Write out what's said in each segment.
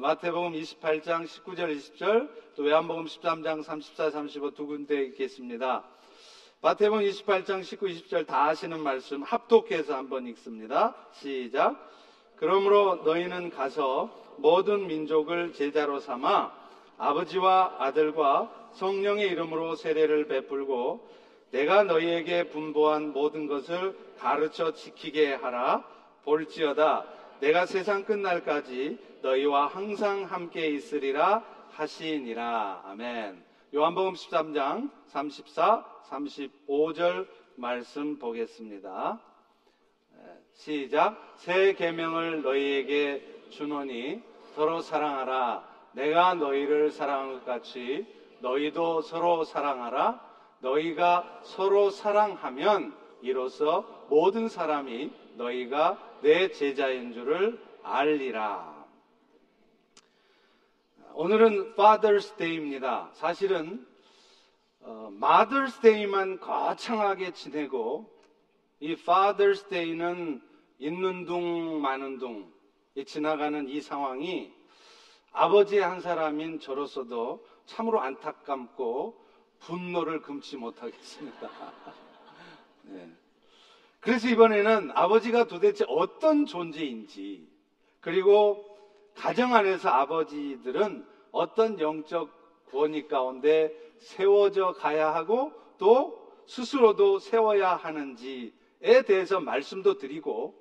마태복음 28장 19절 20절 또 외환복음 13장 34 35 두 군데 있겠습니다. 마태복음 28장 19 20절 다 아시는 말씀 합독해서 한번 읽습니다. 시작. 그러므로 너희는 가서 모든 민족을 제자로 삼아 아버지와 아들과 성령의 이름으로 세례를 베풀고 내가 너희에게 분부한 모든 것을 가르쳐 지키게 하라 볼지어다 내가 세상 끝날까지 너희와 항상 함께 있으리라 하시니라. 아멘. 요한복음 13장 34 35절 말씀 보겠습니다. 시작. 새 계명을 너희에게 주노니 서로 사랑하라. 내가 너희를 사랑한 것 같이 너희도 서로 사랑하라. 너희가 서로 사랑하면 이로써 모든 사람이 너희가 내 제자인 줄을 알리라. 오늘은 Father's Day입니다. 사실은 어, Mother's Day만 거창하게 지내고 이 Father's Day는 있는 둥 마는 둥 지나가는 이 상황이 아버지의 한 사람인 저로서도 참으로 안타깝고 분노를 금치 못하겠습니다. 네. 그래서 이번에는 아버지가 도대체 어떤 존재인지, 그리고 가정 안에서 아버지들은 어떤 영적 구원이 가운데 세워져 가야 하고 또 스스로도 세워야 하는지에 대해서 말씀도 드리고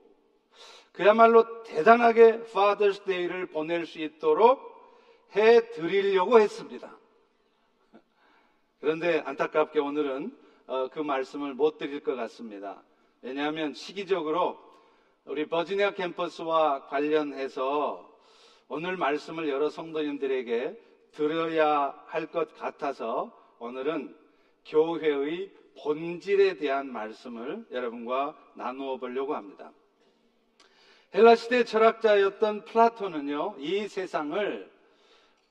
그야말로 대단하게 Father's Day를 보낼 수 있도록 해 드리려고 했습니다. 그런데 안타깝게 오늘은 어, 그 말씀을 못 드릴 것 같습니다. 왜냐하면 시기적으로 우리 버지니아 캠퍼스와 관련해서 오늘 말씀을 여러 성도님들에게 들어야 할 것 같아서 오늘은 교회의 본질에 대한 말씀을 여러분과 나누어 보려고 합니다. 헬라 시대 철학자였던 플라톤은요, 이 세상을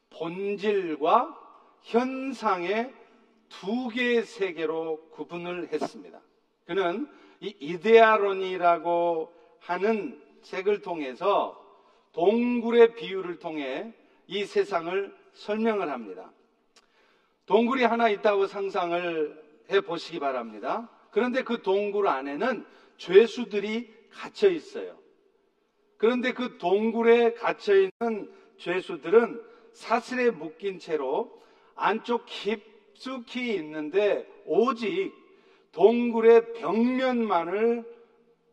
본질과 현상의 두 개의 세계로 구분을 했습니다. 그는 이 이데아론이라고 하는 책을 통해서 동굴의 비유를 통해 이 세상을 설명을 합니다. 동굴이 하나 있다고 상상을 해 보시기 바랍니다. 그런데 그 동굴 안에는 죄수들이 갇혀 있어요. 그런데 그 동굴에 갇혀 있는 죄수들은 사슬에 묶인 채로 안쪽 깊숙이 있는데 오직 동굴의 벽면만을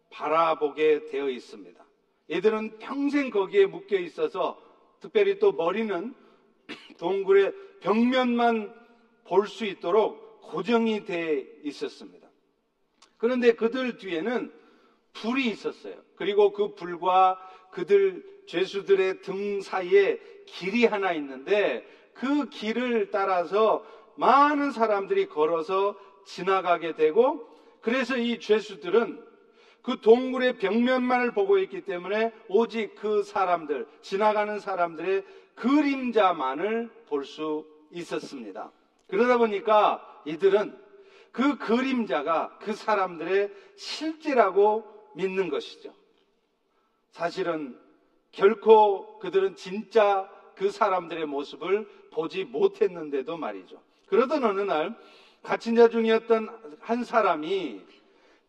바라보게 되어 있습니다. 얘들은 평생 거기에 묶여 있어서 특별히 또 머리는 동굴의 벽면만 볼 수 있도록 고정이 되어 있었습니다. 그런데 그들 뒤에는 불이 있었어요. 그리고 그 불과 그들 죄수들의 등 사이에 길이 하나 있는데 그 길을 따라서 많은 사람들이 걸어서 지나가게 되고 그래서 이 죄수들은 그 동굴의 벽면만을 보고 있기 때문에 오직 그 사람들, 지나가는 사람들의 그림자만을 볼 수 있었습니다. 그러다 보니까 이들은 그 그림자가 그 사람들의 실제라고 믿는 것이죠. 사실은 결코 그들은 진짜 그 사람들의 모습을 보지 못했는데도 말이죠. 그러던 어느 날 갇힌 자 중이었던 한 사람이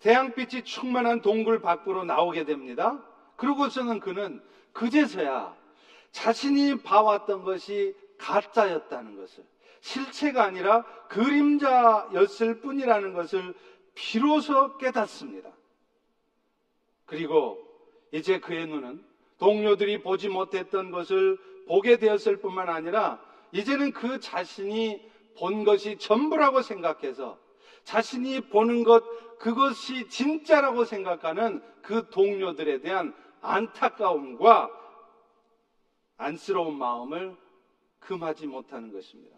태양빛이 충만한 동굴 밖으로 나오게 됩니다. 그러고서는 그는 그제서야 자신이 봐왔던 것이 가짜였다는 것을 실체가 아니라 그림자였을 뿐이라는 것을 비로소 깨닫습니다. 그리고 이제 그의 눈은 동료들이 보지 못했던 것을 보게 되었을 뿐만 아니라 이제는 그 자신이 본 것이 전부라고 생각해서 자신이 보는 것, 그것이 진짜라고 생각하는 그 동료들에 대한 안타까움과 안쓰러운 마음을 금하지 못하는 것입니다.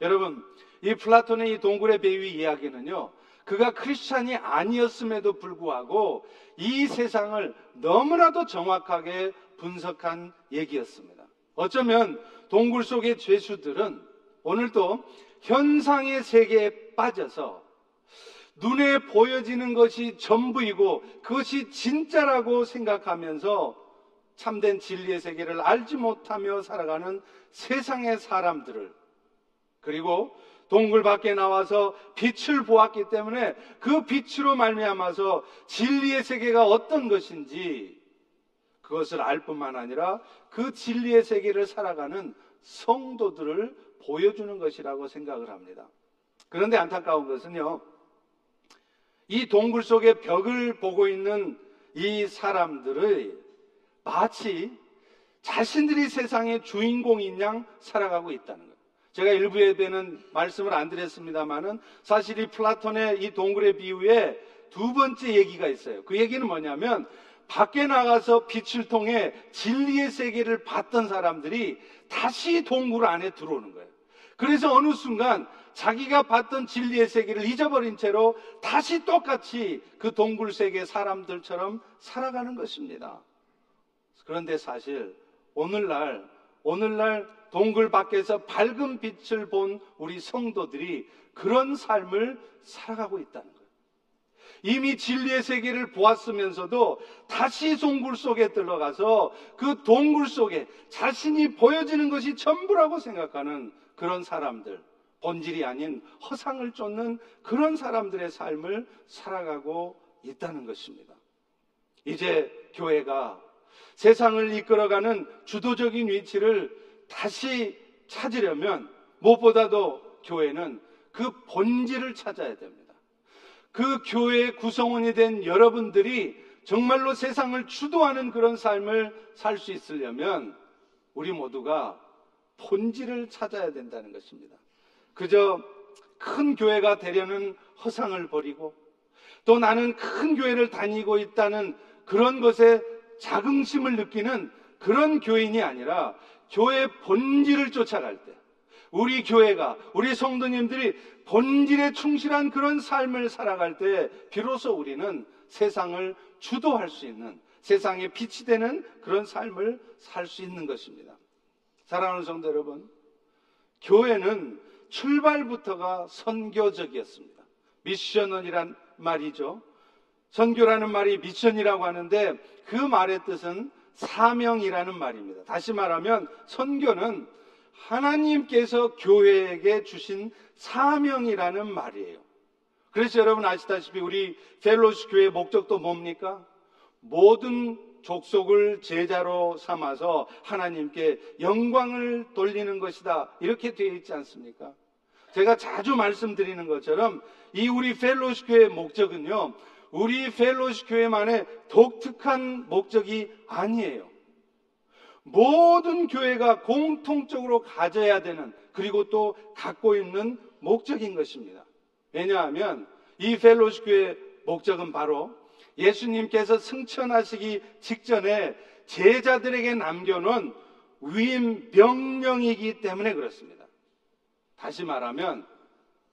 여러분, 이 플라톤의 이 동굴의 배위 이야기는요, 그가 크리스찬이 아니었음에도 불구하고 이 세상을 너무나도 정확하게 분석한 얘기였습니다. 어쩌면 동굴 속의 죄수들은 오늘도 현상의 세계에 빠져서 눈에 보여지는 것이 전부이고 그것이 진짜라고 생각하면서 참된 진리의 세계를 알지 못하며 살아가는 세상의 사람들을 그리고 동굴 밖에 나와서 빛을 보았기 때문에 그 빛으로 말미암아서 진리의 세계가 어떤 것인지 그것을 알 뿐만 아니라 그 진리의 세계를 살아가는 성도들을 보여주는 것이라고 생각을 합니다. 그런데 안타까운 것은요, 이 동굴 속의 벽을 보고 있는 이 사람들의 마치 자신들이 세상의 주인공인 양 살아가고 있다는 거예요. 제가 일부 예배는 말씀을 안 드렸습니다만은 사실 이 플라톤의 이 동굴의 비유에 두 번째 얘기가 있어요. 그 얘기는 뭐냐면 밖에 나가서 빛을 통해 진리의 세계를 봤던 사람들이 다시 동굴 안에 들어오는 거예요. 그래서 어느 순간 자기가 봤던 진리의 세계를 잊어버린 채로 다시 똑같이 그 동굴 세계 사람들처럼 살아가는 것입니다. 그런데 사실 오늘날 오늘날 동굴 밖에서 밝은 빛을 본 우리 성도들이 그런 삶을 살아가고 있다는 거예요. 이미 진리의 세계를 보았으면서도 다시 동굴 속에 들어가서 그 동굴 속에 자신이 보여지는 것이 전부라고 생각하는 그런 사람들, 본질이 아닌 허상을 쫓는 그런 사람들의 삶을 살아가고 있다는 것입니다. 이제 교회가 세상을 이끌어가는 주도적인 위치를 다시 찾으려면 무엇보다도 교회는 그 본질을 찾아야 됩니다. 그 교회의 구성원이 된 여러분들이 정말로 세상을 주도하는 그런 삶을 살 수 있으려면 우리 모두가 본질을 찾아야 된다는 것입니다. 그저 큰 교회가 되려는 허상을 버리고 또 나는 큰 교회를 다니고 있다는 그런 것에 자긍심을 느끼는 그런 교인이 아니라 교회 본질을 쫓아갈 때 우리 교회가 우리 성도님들이 본질에 충실한 그런 삶을 살아갈 때 비로소 우리는 세상을 주도할 수 있는 세상에 빛이 되는 그런 삶을 살 수 있는 것입니다. 사랑하는 성도 여러분, 교회는 출발부터가 선교적이었습니다. 미션원이란 말이죠. 선교라는 말이 미션이라고 하는데 그 말의 뜻은 사명이라는 말입니다. 다시 말하면 선교는 하나님께서 교회에게 주신 사명이라는 말이에요. 그래서 여러분 아시다시피 우리 펠로시 교회의 목적도 뭡니까? 모든 족속을 제자로 삼아서 하나님께 영광을 돌리는 것이다. 이렇게 되어 있지 않습니까? 제가 자주 말씀드리는 것처럼 이 우리 펠로시 교회의 목적은요. 우리 펠로시 교회만의 독특한 목적이 아니에요. 모든 교회가 공통적으로 가져야 되는 그리고 또 갖고 있는 목적인 것입니다. 왜냐하면 이 펠로시 교회의 목적은 바로 예수님께서 승천하시기 직전에 제자들에게 남겨놓은 위임 명령이기 때문에 그렇습니다. 다시 말하면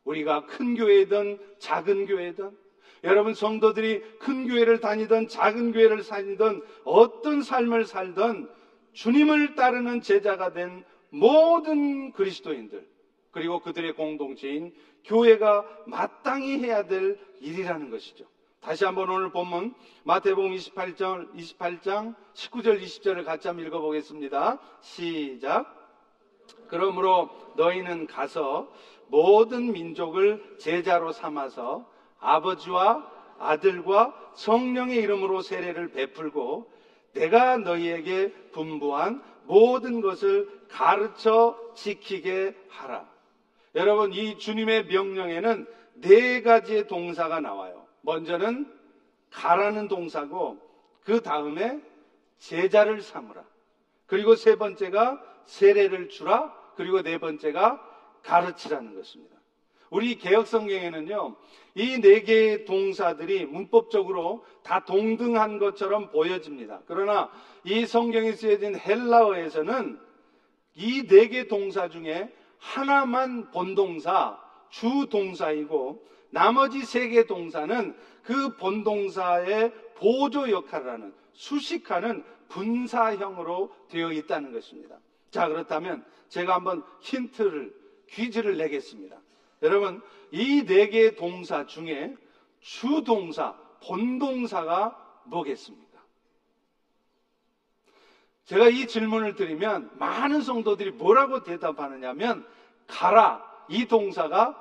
우리가 큰 교회든 작은 교회든 여러분 성도들이 큰 교회를 다니던 작은 교회를 다니던 어떤 삶을 살던 주님을 따르는 제자가 된 모든 그리스도인들 그리고 그들의 공동체인 교회가 마땅히 해야 될 일이라는 것이죠. 다시 한번 오늘 본문 마태복음 28장 28장 19절 20절을 같이 한번 읽어 보겠습니다. 시작. 그러므로 너희는 가서 모든 민족을 제자로 삼아서 아버지와 아들과 성령의 이름으로 세례를 베풀고 내가 너희에게 분부한 모든 것을 가르쳐 지키게 하라. 여러분, 이 주님의 명령에는 네 가지의 동사가 나와요. 먼저는 가라는 동사고, 그 다음에 제자를 삼으라. 그리고 세 번째가 세례를 주라. 그리고 네 번째가 가르치라는 것입니다. 우리 개혁 성경에는요, 이 네 개의 동사들이 문법적으로 다 동등한 것처럼 보여집니다. 그러나 이 성경에 쓰여진 헬라어에서는 이 네 개 동사 중에 하나만 본동사, 주동사이고 나머지 세 개 동사는 그 본동사의 보조 역할을 하는 수식하는 분사형으로 되어 있다는 것입니다. 자, 그렇다면 제가 한번 힌트를, 퀴즈를 내겠습니다. 여러분, 이 네 개의 동사 중에 주동사, 본동사가 뭐겠습니까? 제가 이 질문을 드리면 많은 성도들이 뭐라고 대답하느냐면 가라 이 동사가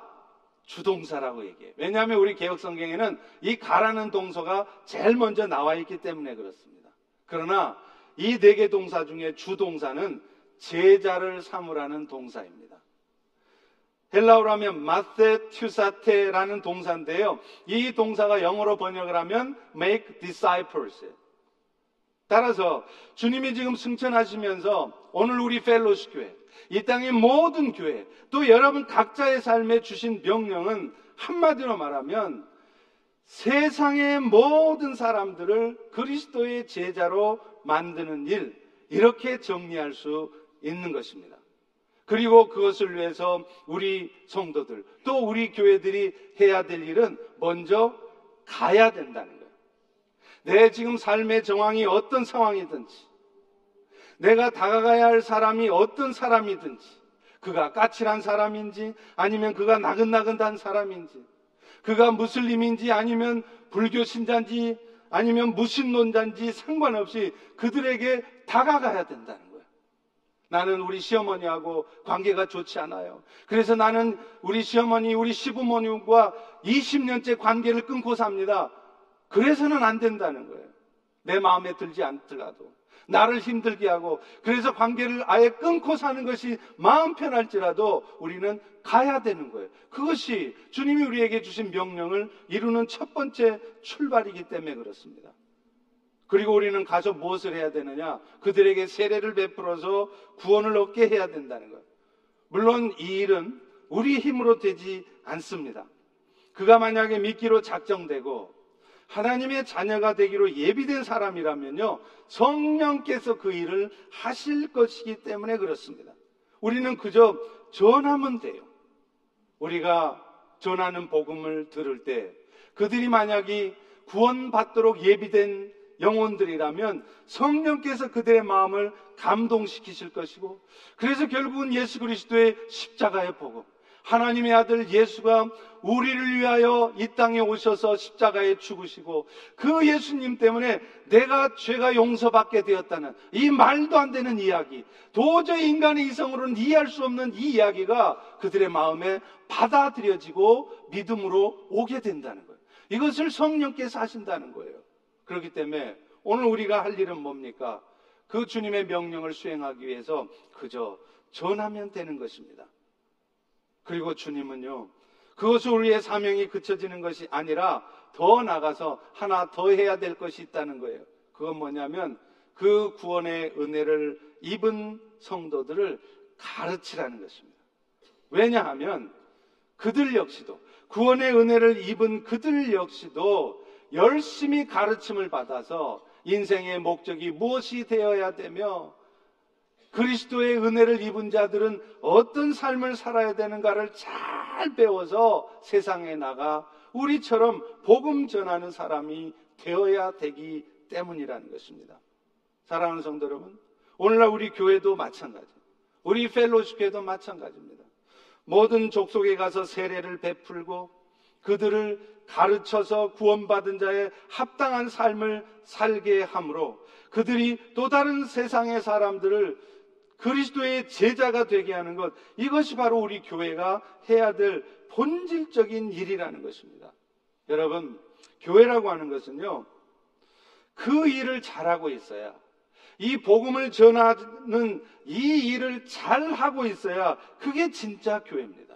주동사라고 얘기해요. 왜냐하면 우리 개혁 성경에는 이 가라는 동사가 제일 먼저 나와 있기 때문에 그렇습니다. 그러나 이 네 개 동사 중에 주동사는 제자를 삼으라는 동사입니다. 헬라어로 하면 마세튜사테라는 동사인데요. 이 동사가 영어로 번역을 하면 make disciples. 따라서 주님이 지금 승천하시면서 오늘 우리 펠로시 교회, 이 땅의 모든 교회, 또 여러분 각자의 삶에 주신 명령은 한마디로 말하면 세상의 모든 사람들을 그리스도의 제자로 만드는 일, 이렇게 정리할 수 있는 것입니다. 그리고 그것을 위해서 우리 성도들, 또 우리 교회들이 해야 될 일은 먼저 가야 된다는 거예요. 내 지금 삶의 정황이 어떤 상황이든지, 내가 다가가야 할 사람이 어떤 사람이든지, 그가 까칠한 사람인지, 아니면 그가 나긋나긋한 사람인지, 그가 무슬림인지, 아니면 불교 신자인지, 아니면 무신론자인지 상관없이 그들에게 다가가야 된다는 거예요. 나는 우리 시어머니하고 관계가 좋지 않아요. 그래서 나는 우리 시어머니, 우리 시부모님과 20년째 관계를 끊고 삽니다. 그래서는 안 된다는 거예요. 내 마음에 들지 않더라도. 나를 힘들게 하고, 그래서 관계를 아예 끊고 사는 것이 마음 편할지라도 우리는 가야 되는 거예요. 그것이 주님이 우리에게 주신 명령을 이루는 첫 번째 출발이기 때문에 그렇습니다. 그리고 우리는 가서 무엇을 해야 되느냐? 그들에게 세례를 베풀어서 구원을 얻게 해야 된다는 거예요. 물론 이 일은 우리 힘으로 되지 않습니다. 그가 만약에 믿기로 작정되고 하나님의 자녀가 되기로 예비된 사람이라면요, 성령께서 그 일을 하실 것이기 때문에 그렇습니다. 우리는 그저 전하면 돼요. 우리가 전하는 복음을 들을 때 그들이 만약에 구원받도록 예비된 영혼들이라면 성령께서 그들의 마음을 감동시키실 것이고 그래서 결국은 예수 그리스도의 십자가의 복음 하나님의 아들 예수가 우리를 위하여 이 땅에 오셔서 십자가에 죽으시고 그 예수님 때문에 내가 죄가 용서받게 되었다는 이 말도 안 되는 이야기 도저히 인간의 이성으로는 이해할 수 없는 이 이야기가 그들의 마음에 받아들여지고 믿음으로 오게 된다는 거예요. 이것을 성령께서 하신다는 거예요. 그렇기 때문에 오늘 우리가 할 일은 뭡니까? 그 주님의 명령을 수행하기 위해서 그저 전하면 되는 것입니다. 그리고 주님은요, 그것을 우리의 사명이 그쳐지는 것이 아니라 더 나가서 하나 더 해야 될 것이 있다는 거예요. 그건 뭐냐면 그 구원의 은혜를 입은 성도들을 가르치라는 것입니다. 왜냐하면 그들 역시도 구원의 은혜를 입은 그들 역시도 열심히 가르침을 받아서 인생의 목적이 무엇이 되어야 되며 그리스도의 은혜를 입은 자들은 어떤 삶을 살아야 되는가를 잘 배워서 세상에 나가 우리처럼 복음 전하는 사람이 되어야 되기 때문이라는 것입니다. 사랑하는 성도 여러분, 오늘날 우리 교회도 마찬가지, 우리 펠로시교회도 마찬가지입니다. 모든 족속에 가서 세례를 베풀고 그들을 가르쳐서 구원받은 자의 합당한 삶을 살게 함으로 그들이 또 다른 세상의 사람들을 그리스도의 제자가 되게 하는 것, 이것이 바로 우리 교회가 해야 될 본질적인 일이라는 것입니다. 여러분, 교회라고 하는 것은요, 그 일을 잘하고 있어야, 이 복음을 전하는 이 일을 잘하고 있어야 그게 진짜 교회입니다.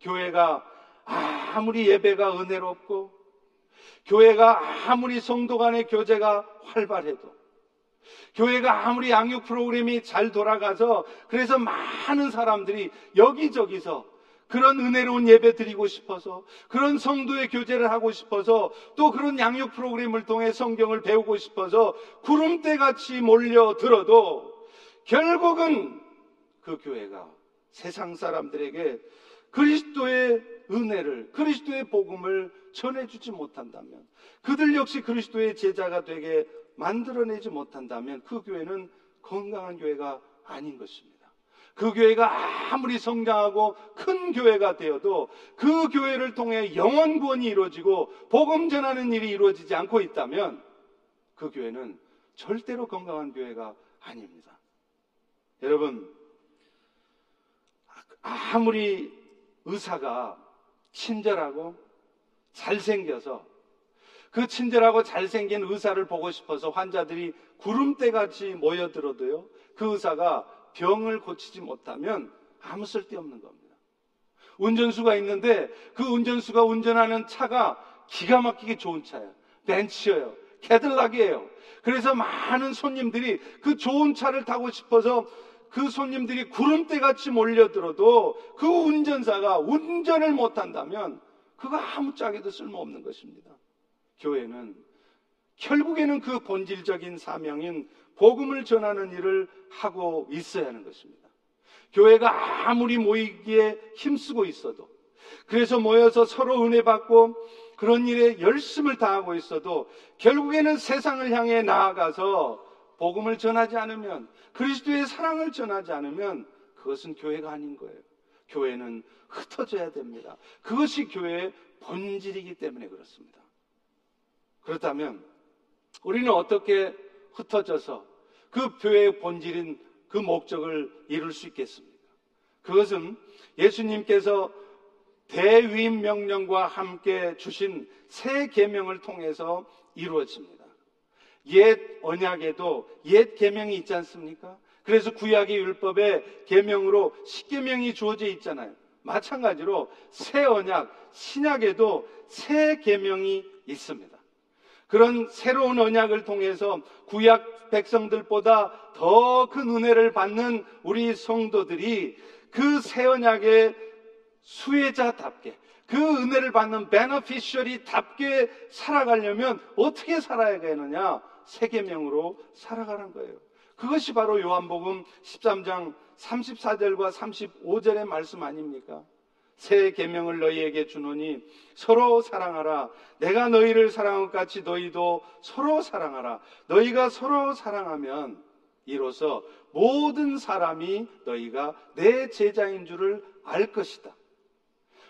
교회가 아무리 예배가 은혜롭고 교회가 아무리 성도 간의 교제가 활발해도 교회가 아무리 양육 프로그램이 잘 돌아가서 그래서 많은 사람들이 여기저기서 그런 은혜로운 예배 드리고 싶어서 그런 성도의 교제를 하고 싶어서 또 그런 양육 프로그램을 통해 성경을 배우고 싶어서 구름대 같이 몰려들어도 결국은 그 교회가 세상 사람들에게 그리스도의 은혜를, 그리스도의 복음을 전해주지 못한다면, 그들 역시 그리스도의 제자가 되게 만들어내지 못한다면 그 교회는 건강한 교회가 아닌 것입니다. 그 교회가 아무리 성장하고 큰 교회가 되어도 그 교회를 통해 영원 구원이 이루어지고 복음 전하는 일이 이루어지지 않고 있다면 그 교회는 절대로 건강한 교회가 아닙니다. 여러분, 아무리 의사가 친절하고 잘생겨서 그 친절하고 잘생긴 의사를 보고 싶어서 환자들이 구름대 같이 모여들어도요, 그 의사가 병을 고치지 못하면 아무 쓸데없는 겁니다. 운전수가 있는데 그 운전수가 운전하는 차가 기가 막히게 좋은 차예요. 벤츠예요. 캐들락이에요. 그래서 많은 손님들이 그 좋은 차를 타고 싶어서 그 손님들이 구름대 같이 몰려들어도 그 운전사가 운전을 못한다면 그거 아무짝에도 쓸모없는 것입니다. 교회는 결국에는 그 본질적인 사명인 복음을 전하는 일을 하고 있어야 하는 것입니다. 교회가 아무리 모이기에 힘쓰고 있어도 그래서 모여서 서로 은혜 받고 그런 일에 열심을 다하고 있어도 결국에는 세상을 향해 나아가서 복음을 전하지 않으면 그리스도의 사랑을 전하지 않으면 그것은 교회가 아닌 거예요. 교회는 흩어져야 됩니다. 그것이 교회의 본질이기 때문에 그렇습니다. 그렇다면 우리는 어떻게 흩어져서 그 교회의 본질인 그 목적을 이룰 수 있겠습니까? 그것은 예수님께서 대위임 명령과 함께 주신 새 계명을 통해서 이루어집니다. 옛 언약에도 옛 계명이 있지 않습니까? 그래서 구약의 율법에 계명으로 십계명이 주어져 있잖아요. 마찬가지로 새 언약 신약에도 새 계명이 있습니다. 그런 새로운 언약을 통해서 구약 백성들보다 더 큰 은혜를 받는 우리 성도들이 그 새 언약의 수혜자답게 그 은혜를 받는 베너피셔리답게 살아가려면 어떻게 살아야 되느냐? 세계명으로 살아가는 거예요. 그것이 바로 요한복음 13장 34절과 35절의 말씀 아닙니까? 새 계명을 너희에게 주노니 서로 사랑하라. 내가 너희를 사랑한 것 같이 너희도 서로 사랑하라. 너희가 서로 사랑하면 이로써 모든 사람이 너희가 내 제자인 줄을 알 것이다.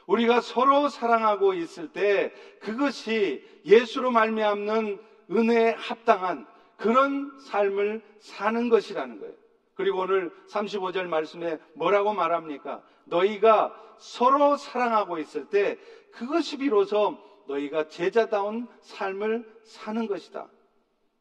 우리가 서로 사랑하고 있을 때 그것이 예수로 말미암는 은혜에 합당한 그런 삶을 사는 것이라는 거예요. 그리고 오늘 35절 말씀에 뭐라고 말합니까? 너희가 서로 사랑하고 있을 때 그것이 비로소 너희가 제자다운 삶을 사는 것이다.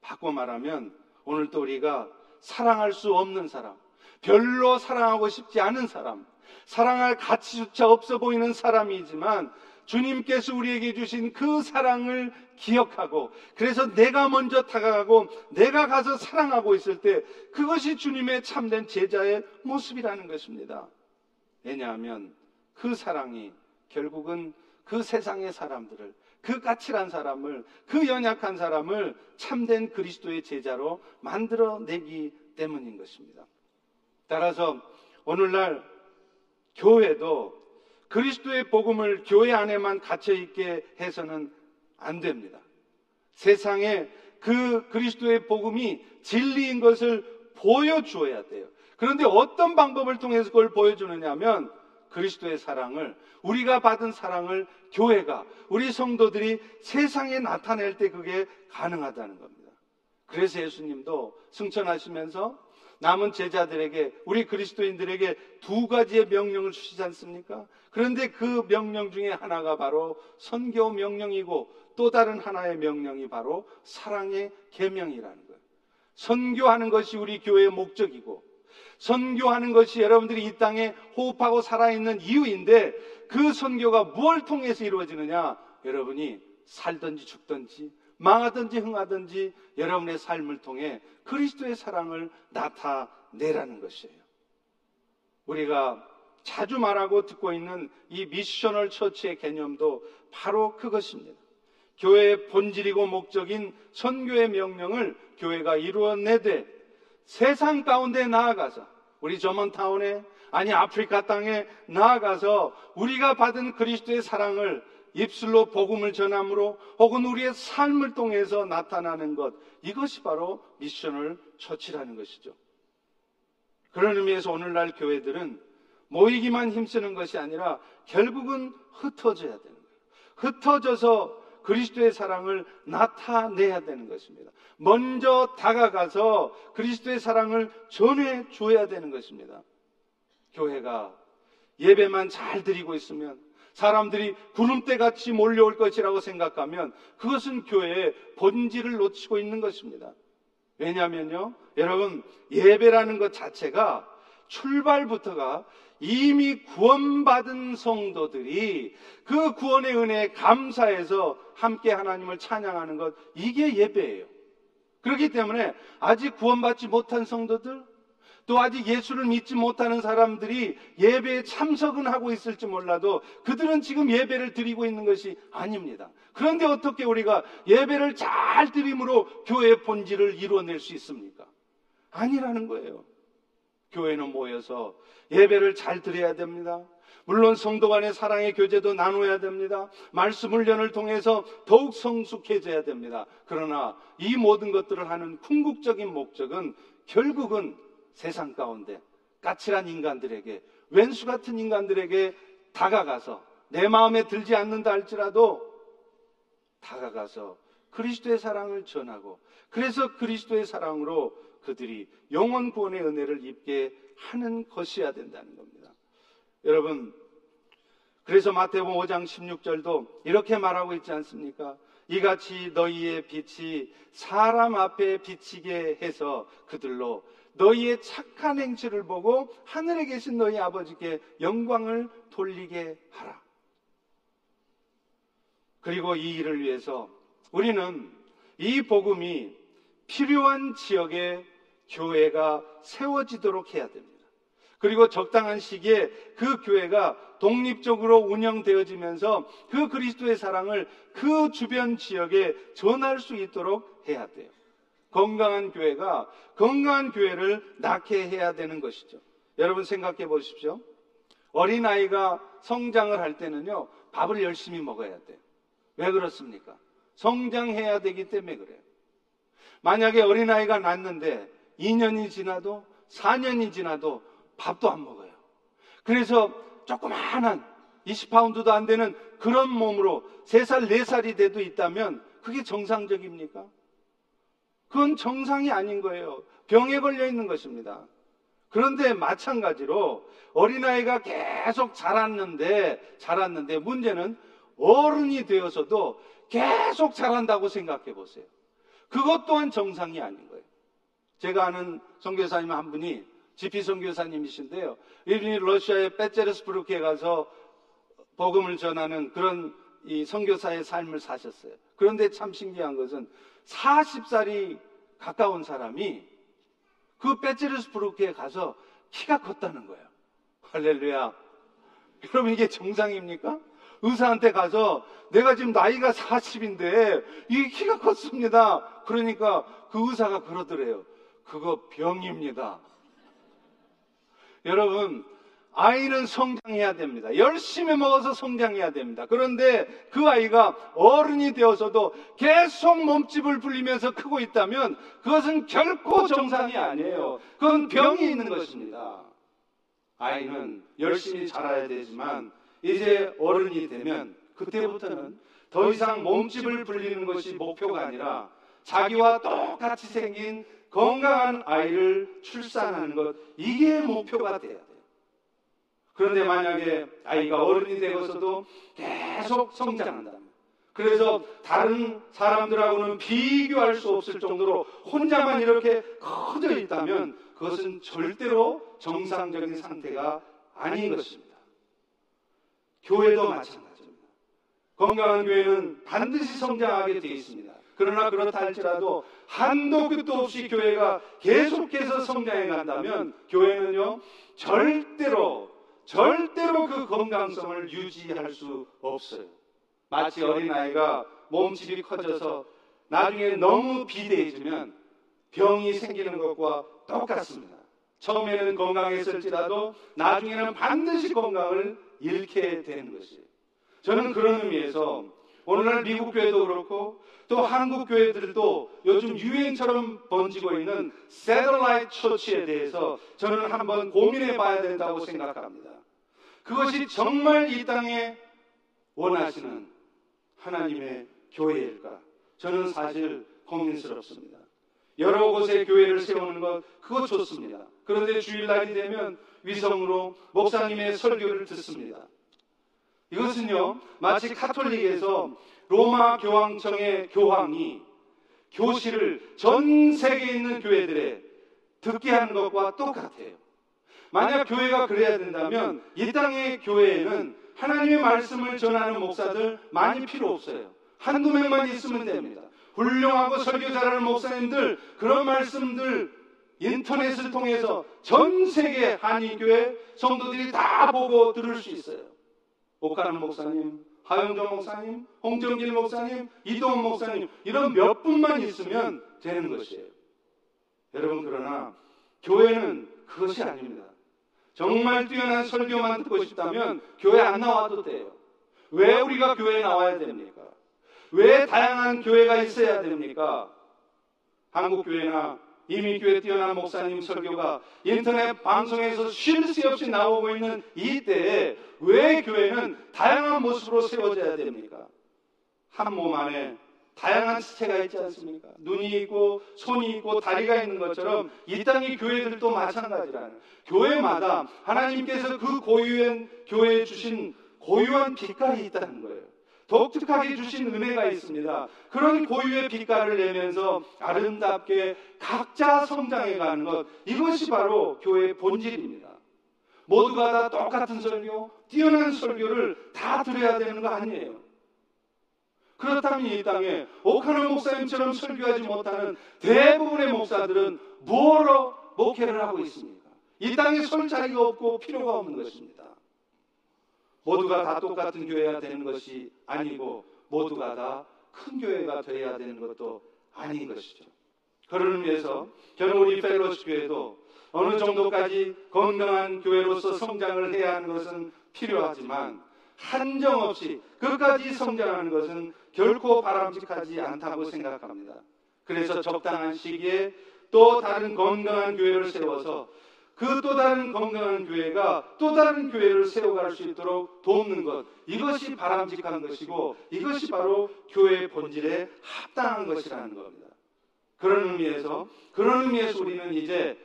바꿔 말하면 오늘도 우리가 사랑할 수 없는 사람, 별로 사랑하고 싶지 않은 사람, 사랑할 가치조차 없어 보이는 사람이지만 주님께서 우리에게 주신 그 사랑을 기억하고 그래서 내가 먼저 다가가고 내가 가서 사랑하고 있을 때 그것이 주님의 참된 제자의 모습이라는 것입니다. 왜냐하면 그 사랑이 결국은 그 세상의 사람들을 그 까칠한 사람을 그 연약한 사람을 참된 그리스도의 제자로 만들어내기 때문인 것입니다. 따라서 오늘날 교회도 그리스도의 복음을 교회 안에만 갇혀 있게 해서는 안 됩니다. 세상에 그 그리스도의 복음이 진리인 것을 보여주어야 돼요. 그런데 어떤 방법을 통해서 그걸 보여주느냐 하면 그리스도의 사랑을 우리가 받은 사랑을 교회가 우리 성도들이 세상에 나타낼 때 그게 가능하다는 겁니다. 그래서 예수님도 승천하시면서 남은 제자들에게 우리 그리스도인들에게 두 가지의 명령을 주시지 않습니까? 그런데 그 명령 중에 하나가 바로 선교 명령이고 또 다른 하나의 명령이 바로 사랑의 계명이라는 거예요. 선교하는 것이 우리 교회의 목적이고 선교하는 것이 여러분들이 이 땅에 호흡하고 살아있는 이유인데 그 선교가 무엇을 통해서 이루어지느냐? 여러분이 살든지 죽든지 망하든지 흥하든지 여러분의 삶을 통해 그리스도의 사랑을 나타내라는 것이에요. 우리가 자주 말하고 듣고 있는 이 미셔널 처치의 개념도 바로 그것입니다. 교회의 본질이고 목적인 선교의 명령을 교회가 이루어내되 세상 가운데 나아가서 우리 저먼 타운에 아니 아프리카 땅에 나아가서 우리가 받은 그리스도의 사랑을 입술로 복음을 전함으로 혹은 우리의 삶을 통해서 나타나는 것 이것이 바로 미션을 처치라는 것이죠. 그런 의미에서 오늘날 교회들은 모이기만 힘쓰는 것이 아니라 결국은 흩어져야 되는 거예요. 흩어져서 그리스도의 사랑을 나타내야 되는 것입니다. 먼저 다가가서 그리스도의 사랑을 전해 줘야 되는 것입니다. 교회가 예배만 잘 드리고 있으면 사람들이 구름대 같이 몰려올 것이라고 생각하면 그것은 교회의 본질을 놓치고 있는 것입니다. 왜냐하면요, 여러분, 예배라는 것 자체가 출발부터가 이미 구원받은 성도들이 그 구원의 은혜에 감사해서 함께 하나님을 찬양하는 것, 이게 예배예요. 그렇기 때문에 아직 구원받지 못한 성도들, 또 아직 예수를 믿지 못하는 사람들이 예배에 참석은 하고 있을지 몰라도 그들은 지금 예배를 드리고 있는 것이 아닙니다. 그런데 어떻게 우리가 예배를 잘 드림으로 교회의 본질을 이루어낼 수 있습니까? 아니라는 거예요. 교회는 모여서 예배를 잘 드려야 됩니다. 물론 성도 간의 사랑의 교제도 나눠야 됩니다. 말씀 훈련을 통해서 더욱 성숙해져야 됩니다. 그러나 이 모든 것들을 하는 궁극적인 목적은 결국은 세상 가운데 까칠한 인간들에게 왼수 같은 인간들에게 다가가서 내 마음에 들지 않는다 할지라도 다가가서 그리스도의 사랑을 전하고 그래서 그리스도의 사랑으로 그들이 영원 구원의 은혜를 입게 하는 것이어야 된다는 겁니다. 여러분, 그래서 마태복음 5장 16절도 이렇게 말하고 있지 않습니까? 이같이 너희의 빛이 사람 앞에 비치게 해서 그들로 너희의 착한 행실을 보고 하늘에 계신 너희 아버지께 영광을 돌리게 하라. 그리고 이 일을 위해서 우리는 이 복음이 필요한 지역에 교회가 세워지도록 해야 됩니다. 그리고 적당한 시기에 그 교회가 독립적으로 운영되어지면서 그 그리스도의 사랑을 그 주변 지역에 전할 수 있도록 해야 돼요. 건강한 교회가 건강한 교회를 낳게 해야 되는 것이죠. 여러분 생각해 보십시오. 어린아이가 성장을 할 때는요, 밥을 열심히 먹어야 돼요. 왜 그렇습니까? 성장해야 되기 때문에 그래요. 만약에 어린아이가 낳는데 2년이 지나도 4년이 지나도 밥도 안 먹어요. 그래서 조그마한 20파운드도 안 되는 그런 몸으로 3살, 4살이 돼도 있다면 그게 정상적입니까? 그건 정상이 아닌 거예요. 병에 걸려 있는 것입니다. 그런데 마찬가지로 어린아이가 계속 자랐는데, 자랐는데 문제는 어른이 되어서도 계속 자란다고 생각해 보세요. 그것 또한 정상이 아닌 거예요. 제가 아는 선교사님 한 분이 지피 선교사님이신데요. 이분이 러시아의 베제르스부르크에 가서 복음을 전하는 그런 이 선교사의 삶을 사셨어요. 그런데 참 신기한 것은 40살이 가까운 사람이 그 베츠르스부르크에 가서 키가 컸다는 거예요. 할렐루야. 여러분 이게 정상입니까? 의사한테 가서 내가 지금 나이가 40인데 이 키가 컸습니다. 그러니까 그 의사가 그러더래요. 그거 병입니다. 여러분 아이는 성장해야 됩니다. 열심히 먹어서 성장해야 됩니다. 그런데 그 아이가 어른이 되어서도 계속 몸집을 불리면서 크고 있다면 그것은 결코 정상이 아니에요. 그건 병이 있는 것입니다. 아이는 열심히 자라야 되지만 이제 어른이 되면 그때부터는 더 이상 몸집을 불리는 것이 목표가 아니라 자기와 똑같이 생긴 건강한 아이를 출산하는 것, 이게 목표가 돼야 돼요. 그런데 만약에 아이가 어른이 되어서도 계속 성장한다. 그래서 다른 사람들하고는 비교할 수 없을 정도로 혼자만 이렇게 커져 있다면 그것은 절대로 정상적인 상태가 아닌 것입니다. 교회도 마찬가지입니다. 건강한 교회는 반드시 성장하게 되어 있습니다. 그러나 그렇다 할지라도 한도 끝도 없이 교회가 계속해서 성장해 간다면 교회는요 절대로 절대로 그 건강성을 유지할 수 없어요. 마치 어린아이가 몸집이 커져서 나중에 너무 비대해지면 병이 생기는 것과 똑같습니다. 처음에는 건강했을지라도 나중에는 반드시 건강을 잃게 되는 것이에요. 저는 그런 의미에서 오늘날 미국 교회도 그렇고 또 한국 교회들도 요즘 유행처럼 번지고 있는 세들라이트 처치에 대해서 저는 한번 고민해 봐야 된다고 생각합니다. 그것이 정말 이 땅에 원하시는 하나님의 교회일까? 저는 사실 고민스럽습니다. 여러 곳에 교회를 세우는 것, 그거 좋습니다. 그런데 주일날이 되면 위성으로 목사님의 설교를 듣습니다. 이것은요, 마치 카톨릭에서 로마 교황청의 교황이 교실을 전 세계에 있는 교회들에 듣게 하는 것과 똑같아요. 만약 교회가 그래야 된다면 이 땅의 교회에는 하나님의 말씀을 전하는 목사들 많이 필요 없어요. 한두 명만 있으면 됩니다. 훌륭하고 설교 잘하는 목사님들 그런 말씀들 인터넷을 통해서 전 세계 한인교회 성도들이 다 보고 들을 수 있어요. 옥가는 목사님, 하영정 목사님, 홍정길 목사님, 이동원 목사님 이런 몇 분만 있으면 되는 것이에요. 여러분 그러나 교회는 그것이 아닙니다. 정말 뛰어난 설교만 듣고 싶다면 교회 안 나와도 돼요. 왜 우리가 교회에 나와야 됩니까? 왜 다양한 교회가 있어야 됩니까? 한국 교회나 이미 교회 뛰어난 목사님 설교가 인터넷 방송에서 쉴 새 없이 나오고 있는 이때에 왜 교회는 다양한 모습으로 세워져야 됩니까? 한 몸 안에 다양한 지체가 있지 않습니까? 눈이 있고 손이 있고 다리가 있는 것처럼 이 땅의 교회들도 마찬가지라는 교회마다 하나님께서 그 고유한 교회에 주신 고유한 빛깔이 있다는 거예요. 독특하게 주신 은혜가 있습니다. 그런 고유의 빛깔을 내면서 아름답게 각자 성장해 가는 것 이것이 바로 교회의 본질입니다. 모두가 다 똑같은 설교, 뛰어난 설교를 다 들어야 되는 거 아니에요. 그렇다면 이 땅에 오카노 목사님처럼 설교하지 못하는 대부분의 목사들은 뭐로 목회를 하고 있습니까? 이 땅에 설 자리가 없고 필요가 없는 것입니다. 모두가 다 똑같은 교회가 되는 것이 아니고 모두가 다 큰 교회가 되어야 되는 것도 아닌 것이죠. 그를 위해서 저는 우리 펠로스 교회도 어느 정도까지 건강한 교회로서 성장을 해야 하는 것은 필요하지만 한정없이 끝까지 성장하는 것은 결코 바람직하지 않다고 생각합니다. 그래서 적당한 시기에 또 다른 건강한 교회를 세워서 그 또 다른 건강한 교회가 또 다른 교회를 세워갈 수 있도록 돕는 것 이것이 바람직한 것이고 이것이 바로 교회의 본질에 합당한 것이라는 겁니다. 그런 의미에서 그런 의미에서 우리는 이제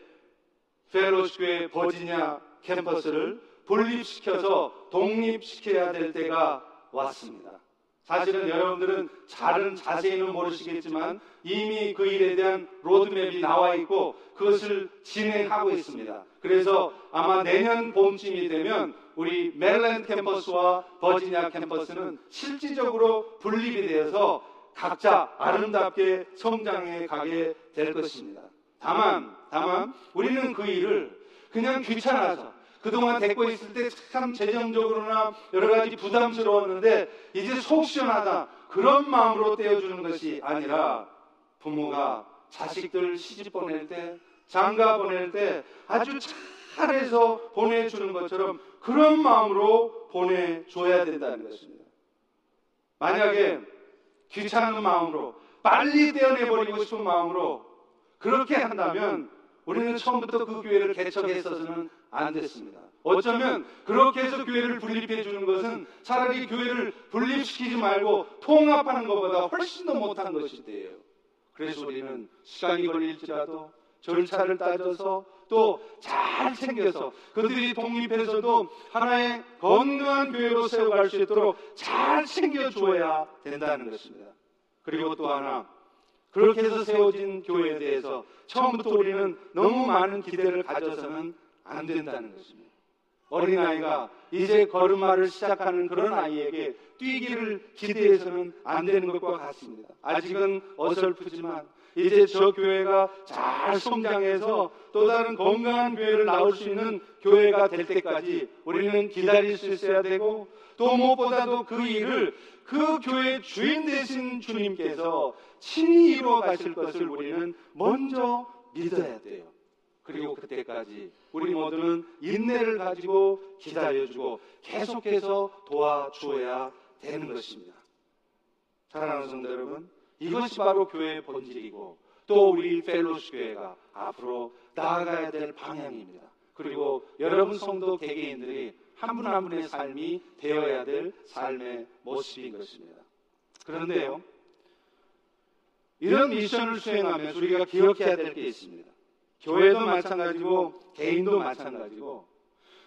휄로쉽 교회 버지니아 캠퍼스를 분립시켜서 독립시켜야 될 때가 왔습니다. 사실은 여러분들은 잘은 자세히는 모르시겠지만 이미 그 일에 대한 로드맵이 나와 있고 그것을 진행하고 있습니다. 그래서 아마 내년 봄쯤이 되면 우리 메릴랜드 캠퍼스와 버지니아 캠퍼스는 실질적으로 분립이 되어서 각자 아름답게 성장해 가게 될 것입니다. 다만, 다만 우리는 그 일을 그냥 귀찮아서 그동안 데리고 있을 때 참 재정적으로나 여러 가지 부담스러웠는데 이제 속 시원하다. 그런 마음으로 떼어주는 것이 아니라 부모가 자식들 시집 보낼 때, 장가 보낼 때 아주 잘해서 보내주는 것처럼 그런 마음으로 보내줘야 된다는 것입니다. 만약에 귀찮은 마음으로 빨리 떼어내버리고 싶은 마음으로 그렇게 한다면 우리는 처음부터 그 교회를 개척했어서는 안 됐습니다. 어쩌면 그렇게 해서 교회를 분립해 주는 것은 차라리 교회를 분립시키지 말고 통합하는 것보다 훨씬 더 못한 것이대요. 그래서 우리는 시간이 걸릴지라도 절차를 따져서 또 잘 챙겨서 그들이 독립해서도 하나의 건강한 교회로 세워갈 수 있도록 잘 챙겨줘야 된다는 것입니다. 그리고 또 하나 그렇게 해서 세워진 교회에 대해서 처음부터 우리는 너무 많은 기대를 가져서는 안 된다는 것입니다. 어린아이가 이제 걸음마를 시작하는 그런 아이에게 뛰기를 기대해서는 안 되는 것과 같습니다. 아직은 어설프지만 이제 저 교회가 잘 성장해서 또 다른 건강한 교회를 나올 수 있는 교회가 될 때까지 우리는 기다릴 수 있어야 되고 또 무엇보다도 그 일을 그 교회 주인 되신 주님께서 친히 이루어 가실 것을 우리는 먼저 믿어야 돼요. 그리고 그때까지 우리 모두는 인내를 가지고 기다려주고 계속해서 도와주어야 되는 것입니다. 사랑하는 성도 여러분, 이것이 바로 교회의 본질이고 또 우리 펠로스 교회가 앞으로 나아가야 될 방향입니다. 그리고 여러분 성도 개개인들이 한분한 분의 삶이 되어야 될 삶의 모습인 것입니다. 그런데요, 이런 미션을 수행하면서 우리가 기억해야 될 게 있습니다. 교회도 마찬가지고 개인도 마찬가지고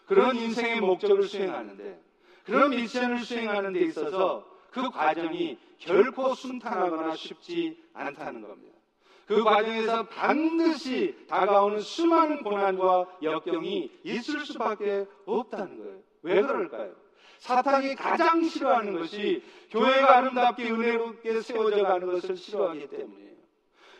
그런 인생의 목적을 수행하는데 그런 미션을 수행하는 데 있어서 그 과정이 결코 순탄하거나 쉽지 않다는 겁니다. 그 과정에서 반드시 다가오는 수많은 고난과 역경이 있을 수밖에 없다는 거예요. 왜 그럴까요? 사탄이 가장 싫어하는 것이 교회가 아름답게 은혜롭게 세워져 가는 것을 싫어하기 때문이에요.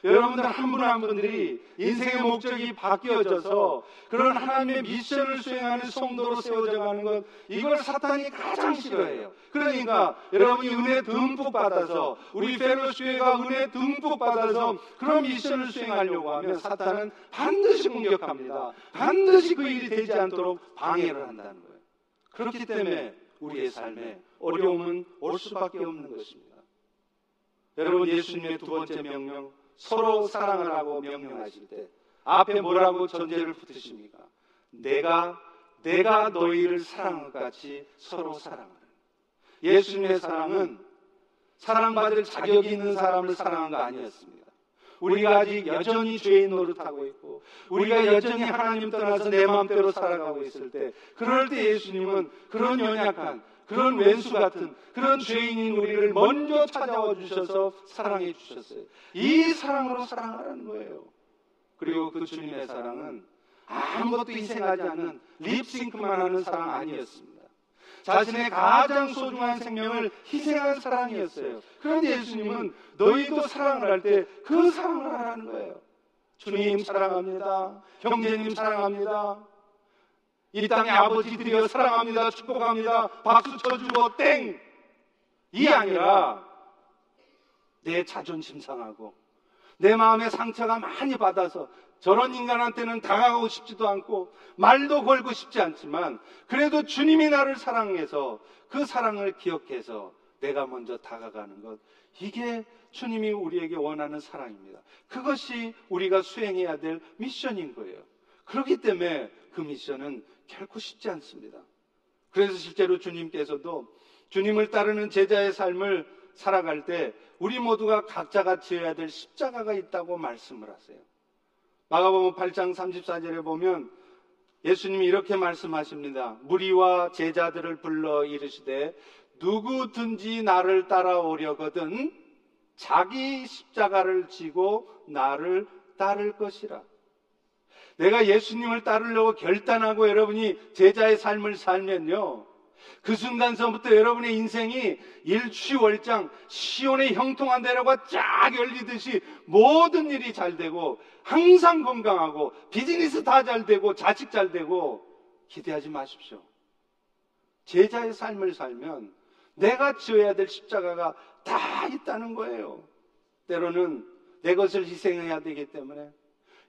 여러분들 한 분 한 분들이 인생의 목적이 바뀌어져서 그런 하나님의 미션을 수행하는 성도로 세워져 가는 것, 이걸 사탄이 가장 싫어해요. 그러니까 여러분이 은혜 듬뿍 받아서 우리 펠로시교회가 은혜 듬뿍 받아서 그런 미션을 수행하려고 하면 사탄은 반드시 공격합니다. 반드시 그 일이 되지 않도록 방해를 한다는 거예요. 그렇기 때문에 우리의 삶에 어려움은 올 수밖에 없는 것입니다. 여러분 예수님의 두 번째 명령 서로 사랑을 하고 명령하실 때 앞에 뭐라고 전제를 붙으십니까? 내가 내가 너희를 사랑한 것 같이 서로 사랑하는 예수님의 사랑은 사랑받을 자격이 있는 사람을 사랑한 거 아니었습니다. 우리가 아직 여전히 죄인 노릇하고 있고 우리가 여전히 하나님 떠나서 내 마음대로 살아가고 있을 때 그럴 때 예수님은 그런 연약한 그런 왼수 같은 그런 죄인인 우리를 먼저 찾아와 주셔서 사랑해 주셨어요. 이 사랑으로 사랑하라는 거예요. 그리고 그 주님의 사랑은 아무것도 희생하지 않는 립싱크만 하는 사랑 아니었습니다. 자신의 가장 소중한 생명을 희생한 사랑이었어요. 그런데 예수님은 너희도 사랑을 할 때 그 사랑을 하라는 거예요. 주님 사랑합니다. 형제님 사랑합니다. 이 땅의 아버지 드리어 사랑합니다. 축복합니다. 박수 쳐주고 땡! 이 아니라 내 자존심 상하고 내 마음의 상처가 많이 받아서 저런 인간한테는 다가가고 싶지도 않고 말도 걸고 싶지 않지만 그래도 주님이 나를 사랑해서 그 사랑을 기억해서 내가 먼저 다가가는 것 이게 주님이 우리에게 원하는 사랑입니다. 그것이 우리가 수행해야 될 미션인 거예요. 그렇기 때문에 그 미션은 결코 쉽지 않습니다. 그래서 실제로 주님께서도 주님을 따르는 제자의 삶을 살아갈 때 우리 모두가 각자가 지어야 될 십자가가 있다고 말씀을 하세요. 마가복음 8장 34절에 보면 예수님이 이렇게 말씀하십니다. 무리와 제자들을 불러 이르시되 누구든지 나를 따라오려거든 자기 십자가를 지고 나를 따를 것이라. 내가 예수님을 따르려고 결단하고 여러분이 제자의 삶을 살면요. 그 순간서부터 여러분의 인생이 일취월장 시온의 형통한 대로가 쫙 열리듯이 모든 일이 잘 되고 항상 건강하고 비즈니스 다 잘 되고 자식 잘 되고 기대하지 마십시오. 제자의 삶을 살면 내가 지어야 될 십자가가 다 있다는 거예요. 때로는 내 것을 희생해야 되기 때문에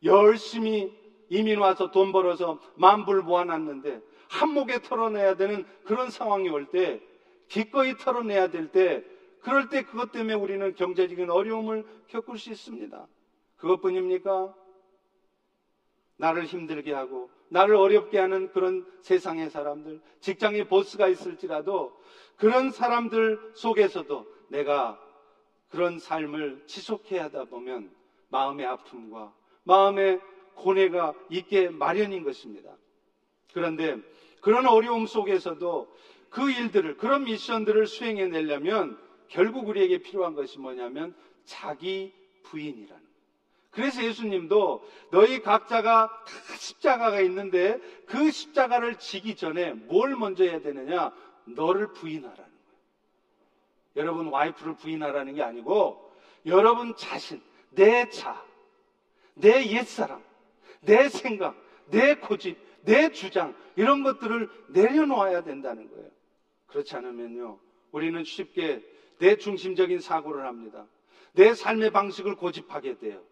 열심히 이민 와서 돈 벌어서 만불 모아놨는데 한목에 털어내야 되는 그런 상황이 올 때 기꺼이 털어내야 될 때 그럴 때 그것 때문에 우리는 경제적인 어려움을 겪을 수 있습니다. 그것뿐입니까? 나를 힘들게 하고 나를 어렵게 하는 그런 세상의 사람들, 직장의 보스가 있을지라도 그런 사람들 속에서도 내가 그런 삶을 지속해야 하다 보면 마음의 아픔과 마음의 고뇌가 있게 마련인 것입니다. 그런데 그런 어려움 속에서도 그 일들을, 그런 미션들을 수행해 내려면 결국 우리에게 필요한 것이 뭐냐면 자기 부인이라는 거예요. 그래서 예수님도 너희 각자가 다 십자가가 있는데 그 십자가를 지기 전에 뭘 먼저 해야 되느냐? 너를 부인하라는 거예요. 여러분 와이프를 부인하라는 게 아니고 여러분 자신, 내 자, 내 옛사람, 내 생각, 내 고집, 내 주장, 이런 것들을 내려놓아야 된다는 거예요. 그렇지 않으면요, 우리는 쉽게 내 중심적인 사고를 합니다. 내 삶의 방식을 고집하게 돼요.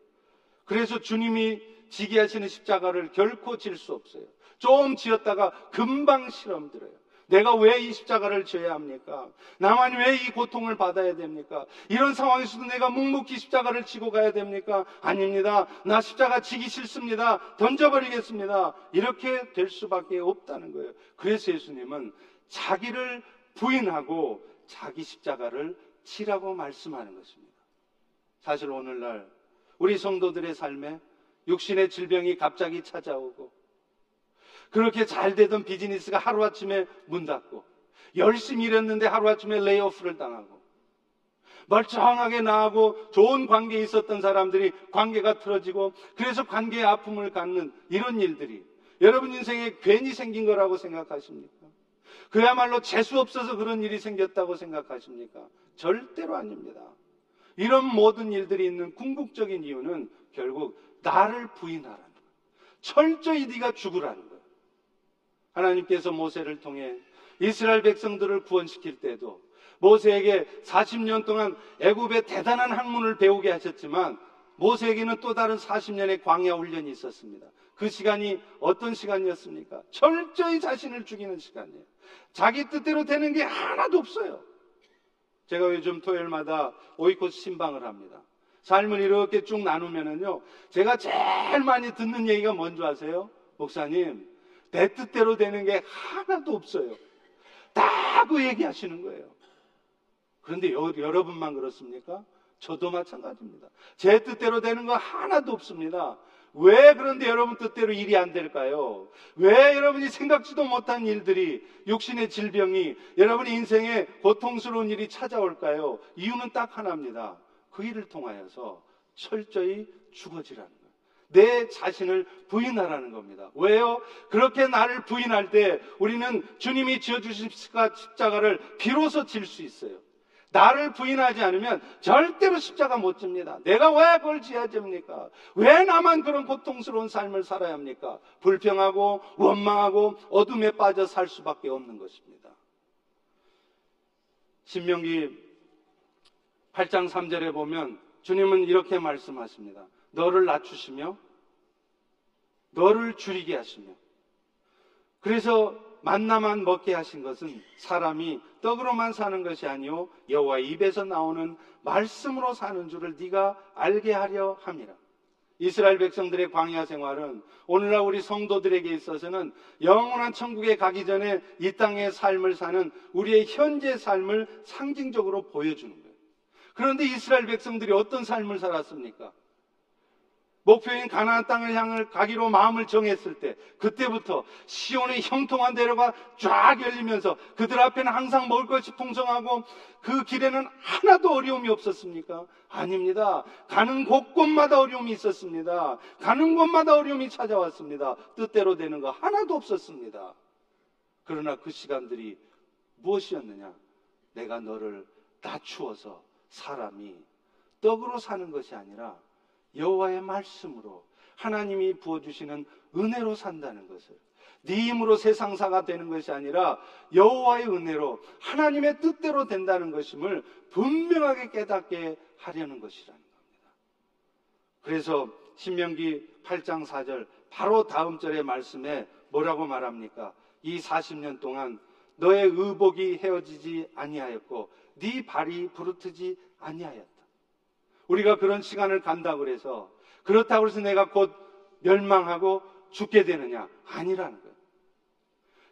그래서 주님이 지게 하시는 십자가를 결코 질 수 없어요. 좀 지었다가 금방 실험 들어요. 내가 왜 이 십자가를 져야 합니까? 나만 왜 이 고통을 받아야 됩니까? 이런 상황에서도 내가 묵묵히 십자가를 지고 가야 됩니까? 아닙니다. 나 십자가 지기 싫습니다. 던져버리겠습니다. 이렇게 될 수밖에 없다는 거예요. 그래서 예수님은 자기를 부인하고 자기 십자가를 치라고 말씀하는 것입니다. 사실 오늘날 우리 성도들의 삶에 육신의 질병이 갑자기 찾아오고 그렇게 잘 되던 비즈니스가 하루아침에 문 닫고 열심히 일했는데 하루아침에 레이오프를 당하고 멀쩡하게 나하고 좋은 관계에 있었던 사람들이 관계가 틀어지고 그래서 관계의 아픔을 갖는 이런 일들이 여러분 인생에 괜히 생긴 거라고 생각하십니까? 그야말로 재수 없어서 그런 일이 생겼다고 생각하십니까? 절대로 아닙니다. 이런 모든 일들이 있는 궁극적인 이유는 결국 나를 부인하라는 거예요. 철저히 네가 죽으라는 거예요. 하나님께서 모세를 통해 이스라엘 백성들을 구원시킬 때도 모세에게 40년 동안 애굽의 대단한 학문을 배우게 하셨지만 모세에게는 또 다른 40년의 광야 훈련이 있었습니다. 그 시간이 어떤 시간이었습니까? 철저히 자신을 죽이는 시간이에요. 자기 뜻대로 되는 게 하나도 없어요. 제가 요즘 토요일마다 오이코스 신방을 합니다. 삶을 이렇게 쭉 나누면은요, 제가 제일 많이 듣는 얘기가 뭔지 아세요? 목사님, 내 뜻대로 되는 게 하나도 없어요. 다 그 얘기 하시는 거예요. 그런데 여, 여러분만 그렇습니까? 저도 마찬가지입니다. 제 뜻대로 되는 거 하나도 없습니다. 왜 그런데 여러분 뜻대로 일이 안 될까요? 왜 여러분이 생각지도 못한 일들이 육신의 질병이 여러분의 인생에 고통스러운 일이 찾아올까요? 이유는 딱 하나입니다. 그 일을 통하여서 철저히 죽어지라는. 내 자신을 부인하라는 겁니다. 왜요? 그렇게 나를 부인할 때 우리는 주님이 지어주신 십자가를 비로소 질 수 있어요. 나를 부인하지 않으면 절대로 십자가 못 집니다. 내가 왜 그걸 지어야 됩니까? 왜 나만 그런 고통스러운 삶을 살아야 합니까? 불평하고 원망하고 어둠에 빠져 살 수밖에 없는 것입니다. 신명기 8장 3절에 보면 주님은 이렇게 말씀하십니다. 너를 낮추시며 너를 줄이게 하시며 그래서 만나만 먹게 하신 것은 사람이 떡으로만 사는 것이 아니요 여호와 입에서 나오는 말씀으로 사는 줄을 네가 알게 하려 함이라. 이스라엘 백성들의 광야 생활은 오늘날 우리 성도들에게 있어서는 영원한 천국에 가기 전에 이 땅의 삶을 사는 우리의 현재 삶을 상징적으로 보여주는 거예요. 그런데 이스라엘 백성들이 어떤 삶을 살았습니까? 목표인 가나안 땅을 향을 가기로 마음을 정했을 때 그때부터 시온의 형통한 대로가 쫙 열리면서 그들 앞에는 항상 먹을 것이 풍성하고 그 길에는 하나도 어려움이 없었습니까? 아닙니다. 가는 곳곳마다 어려움이 있었습니다. 가는 곳마다 어려움이 찾아왔습니다. 뜻대로 되는 거 하나도 없었습니다. 그러나 그 시간들이 무엇이었느냐? 내가 너를 낮추어서 사람이 떡으로 사는 것이 아니라 여호와의 말씀으로 하나님이 부어주시는 은혜로 산다는 것을 네 힘으로 세상사가 되는 것이 아니라 여호와의 은혜로 하나님의 뜻대로 된다는 것임을 분명하게 깨닫게 하려는 것이라는 겁니다. 그래서 신명기 8장 4절 바로 다음 절의 말씀에 뭐라고 말합니까? 이 40년 동안 너의 의복이 헤어지지 아니하였고 네 발이 부르트지 아니하였다. 우리가 그런 시간을 간다고 그래서 그렇다고 해서 내가 곧 멸망하고 죽게 되느냐? 아니라는 거예요.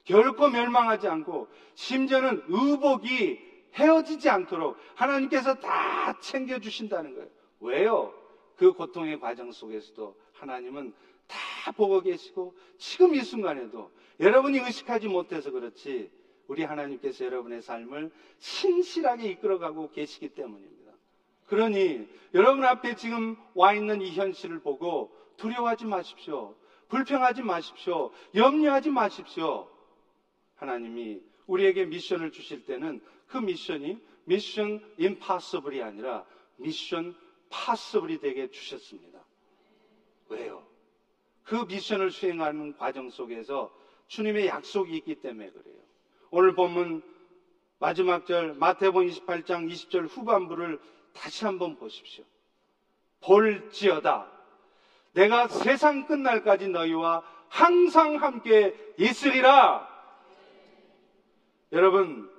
결코 멸망하지 않고 심지어는 의복이 헤어지지 않도록 하나님께서 다 챙겨주신다는 거예요. 왜요? 그 고통의 과정 속에서도 하나님은 다 보고 계시고 지금 이 순간에도 여러분이 의식하지 못해서 그렇지 우리 하나님께서 여러분의 삶을 신실하게 이끌어가고 계시기 때문입니다. 그러니 여러분 앞에 지금 와 있는 이 현실을 보고 두려워하지 마십시오. 불평하지 마십시오. 염려하지 마십시오. 하나님이 우리에게 미션을 주실 때는 그 미션이 미션 임파서블이 아니라 미션 파서블이 되게 주셨습니다. 왜요? 그 미션을 수행하는 과정 속에서 주님의 약속이 있기 때문에 그래요. 오늘 본문 마지막 절 마태복음 28장 20절 후반부를 다시 한번 보십시오. 볼지어다. 내가 세상 끝날까지 너희와 항상 함께 있으리라. 여러분,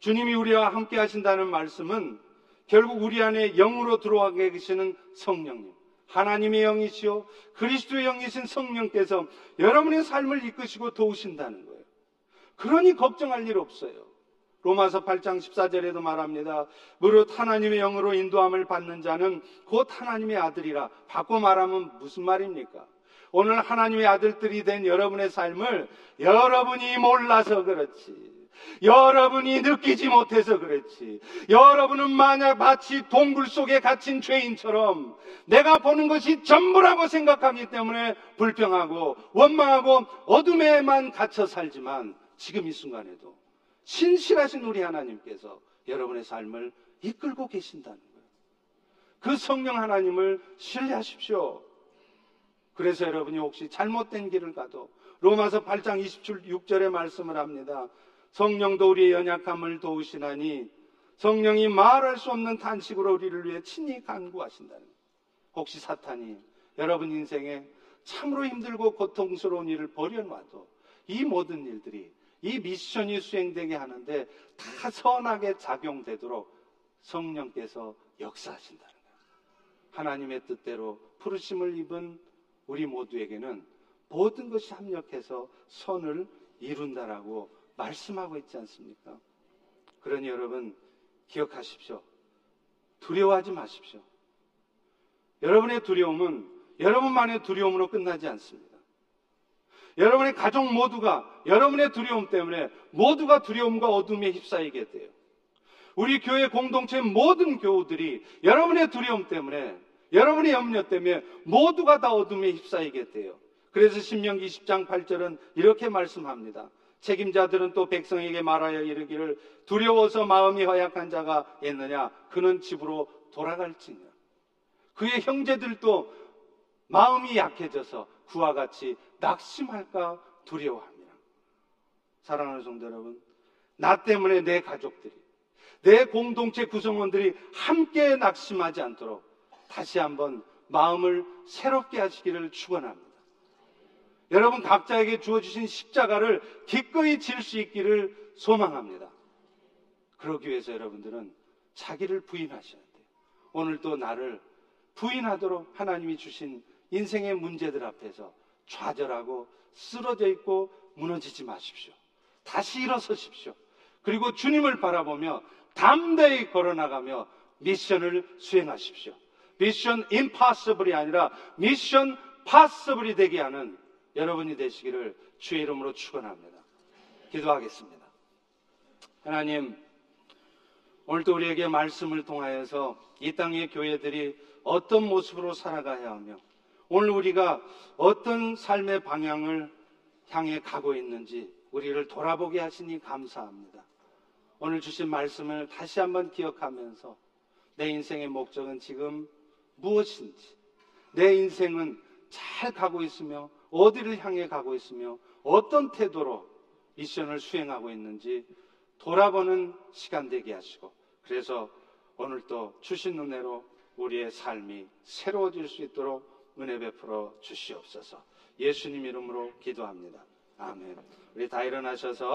주님이 우리와 함께 하신다는 말씀은 결국 우리 안에 영으로 들어와 계시는 성령님, 하나님의 영이시요 그리스도의 영이신 성령께서 여러분의 삶을 이끄시고 도우신다는 거예요. 그러니 걱정할 일 없어요. 로마서 8장 14절에도 말합니다. 무릇 하나님의 영으로 인도함을 받는 자는 곧 하나님의 아들이라. 바꿔 말하면 무슨 말입니까? 오늘 하나님의 아들들이 된 여러분의 삶을 여러분이 몰라서 그렇지. 여러분이 느끼지 못해서 그렇지. 여러분은 만약 마치 동굴 속에 갇힌 죄인처럼 내가 보는 것이 전부라고 생각하기 때문에 불평하고 원망하고 어둠에만 갇혀 살지만 지금 이 순간에도 신실하신 우리 하나님께서 여러분의 삶을 이끌고 계신다는 거예요. 그 성령 하나님을 신뢰하십시오. 그래서 여러분이 혹시 잘못된 길을 가도 로마서 8장 26절의 말씀을 합니다. 성령도 우리의 연약함을 도우시나니 성령이 말할 수 없는 탄식으로 우리를 위해 친히 간구하신다는 거예요. 혹시 사탄이 여러분 인생에 참으로 힘들고 고통스러운 일을 벌여놔도 이 모든 일들이 이 미션이 수행되게 하는데 다 선하게 작용되도록 성령께서 역사하신다는 거예요. 하나님의 뜻대로 부르심을 입은 우리 모두에게는 모든 것이 합력해서 선을 이룬다라고 말씀하고 있지 않습니까? 그러니 여러분 기억하십시오. 두려워하지 마십시오. 여러분의 두려움은 여러분만의 두려움으로 끝나지 않습니다. 여러분의 가족 모두가 여러분의 두려움 때문에 모두가 두려움과 어둠에 휩싸이게 돼요. 우리 교회 공동체 모든 교우들이 여러분의 두려움 때문에 여러분의 염려 때문에 모두가 다 어둠에 휩싸이게 돼요. 그래서 신명기 10장 8절은 이렇게 말씀합니다. 책임자들은 또 백성에게 말하여 이르기를 두려워서 마음이 허약한 자가 있느냐 그는 집으로 돌아갈지니라. 그의 형제들도 마음이 약해져서 그와 같이 낙심할까 두려워합니다. 사랑하는 성도 여러분, 나 때문에 내 가족들이, 내 공동체 구성원들이 함께 낙심하지 않도록 다시 한번 마음을 새롭게 하시기를 축원합니다. 여러분 각자에게 주어주신 십자가를 기꺼이 질 수 있기를 소망합니다. 그러기 위해서 여러분들은 자기를 부인하셔야 돼요. 오늘도 나를 부인하도록 하나님이 주신 인생의 문제들 앞에서 좌절하고 쓰러져 있고 무너지지 마십시오. 다시 일어서십시오. 그리고 주님을 바라보며 담대히 걸어나가며 미션을 수행하십시오. 미션 임파서블이 아니라 미션 파서블이 되게 하는 여러분이 되시기를 주의 이름으로 축원합니다. 기도하겠습니다. 하나님, 오늘도 우리에게 말씀을 통하여서 이 땅의 교회들이 어떤 모습으로 살아가야 하며 오늘 우리가 어떤 삶의 방향을 향해 가고 있는지 우리를 돌아보게 하시니 감사합니다. 오늘 주신 말씀을 다시 한번 기억하면서 내 인생의 목적은 지금 무엇인지, 내 인생은 잘 가고 있으며 어디를 향해 가고 있으며 어떤 태도로 미션을 수행하고 있는지 돌아보는 시간 되게 하시고 그래서 오늘 또 주신 은혜로 우리의 삶이 새로워질 수 있도록 은혜 베풀어 주시옵소서. 예수님 이름으로 기도합니다. 아멘. 우리 다 일어나셔서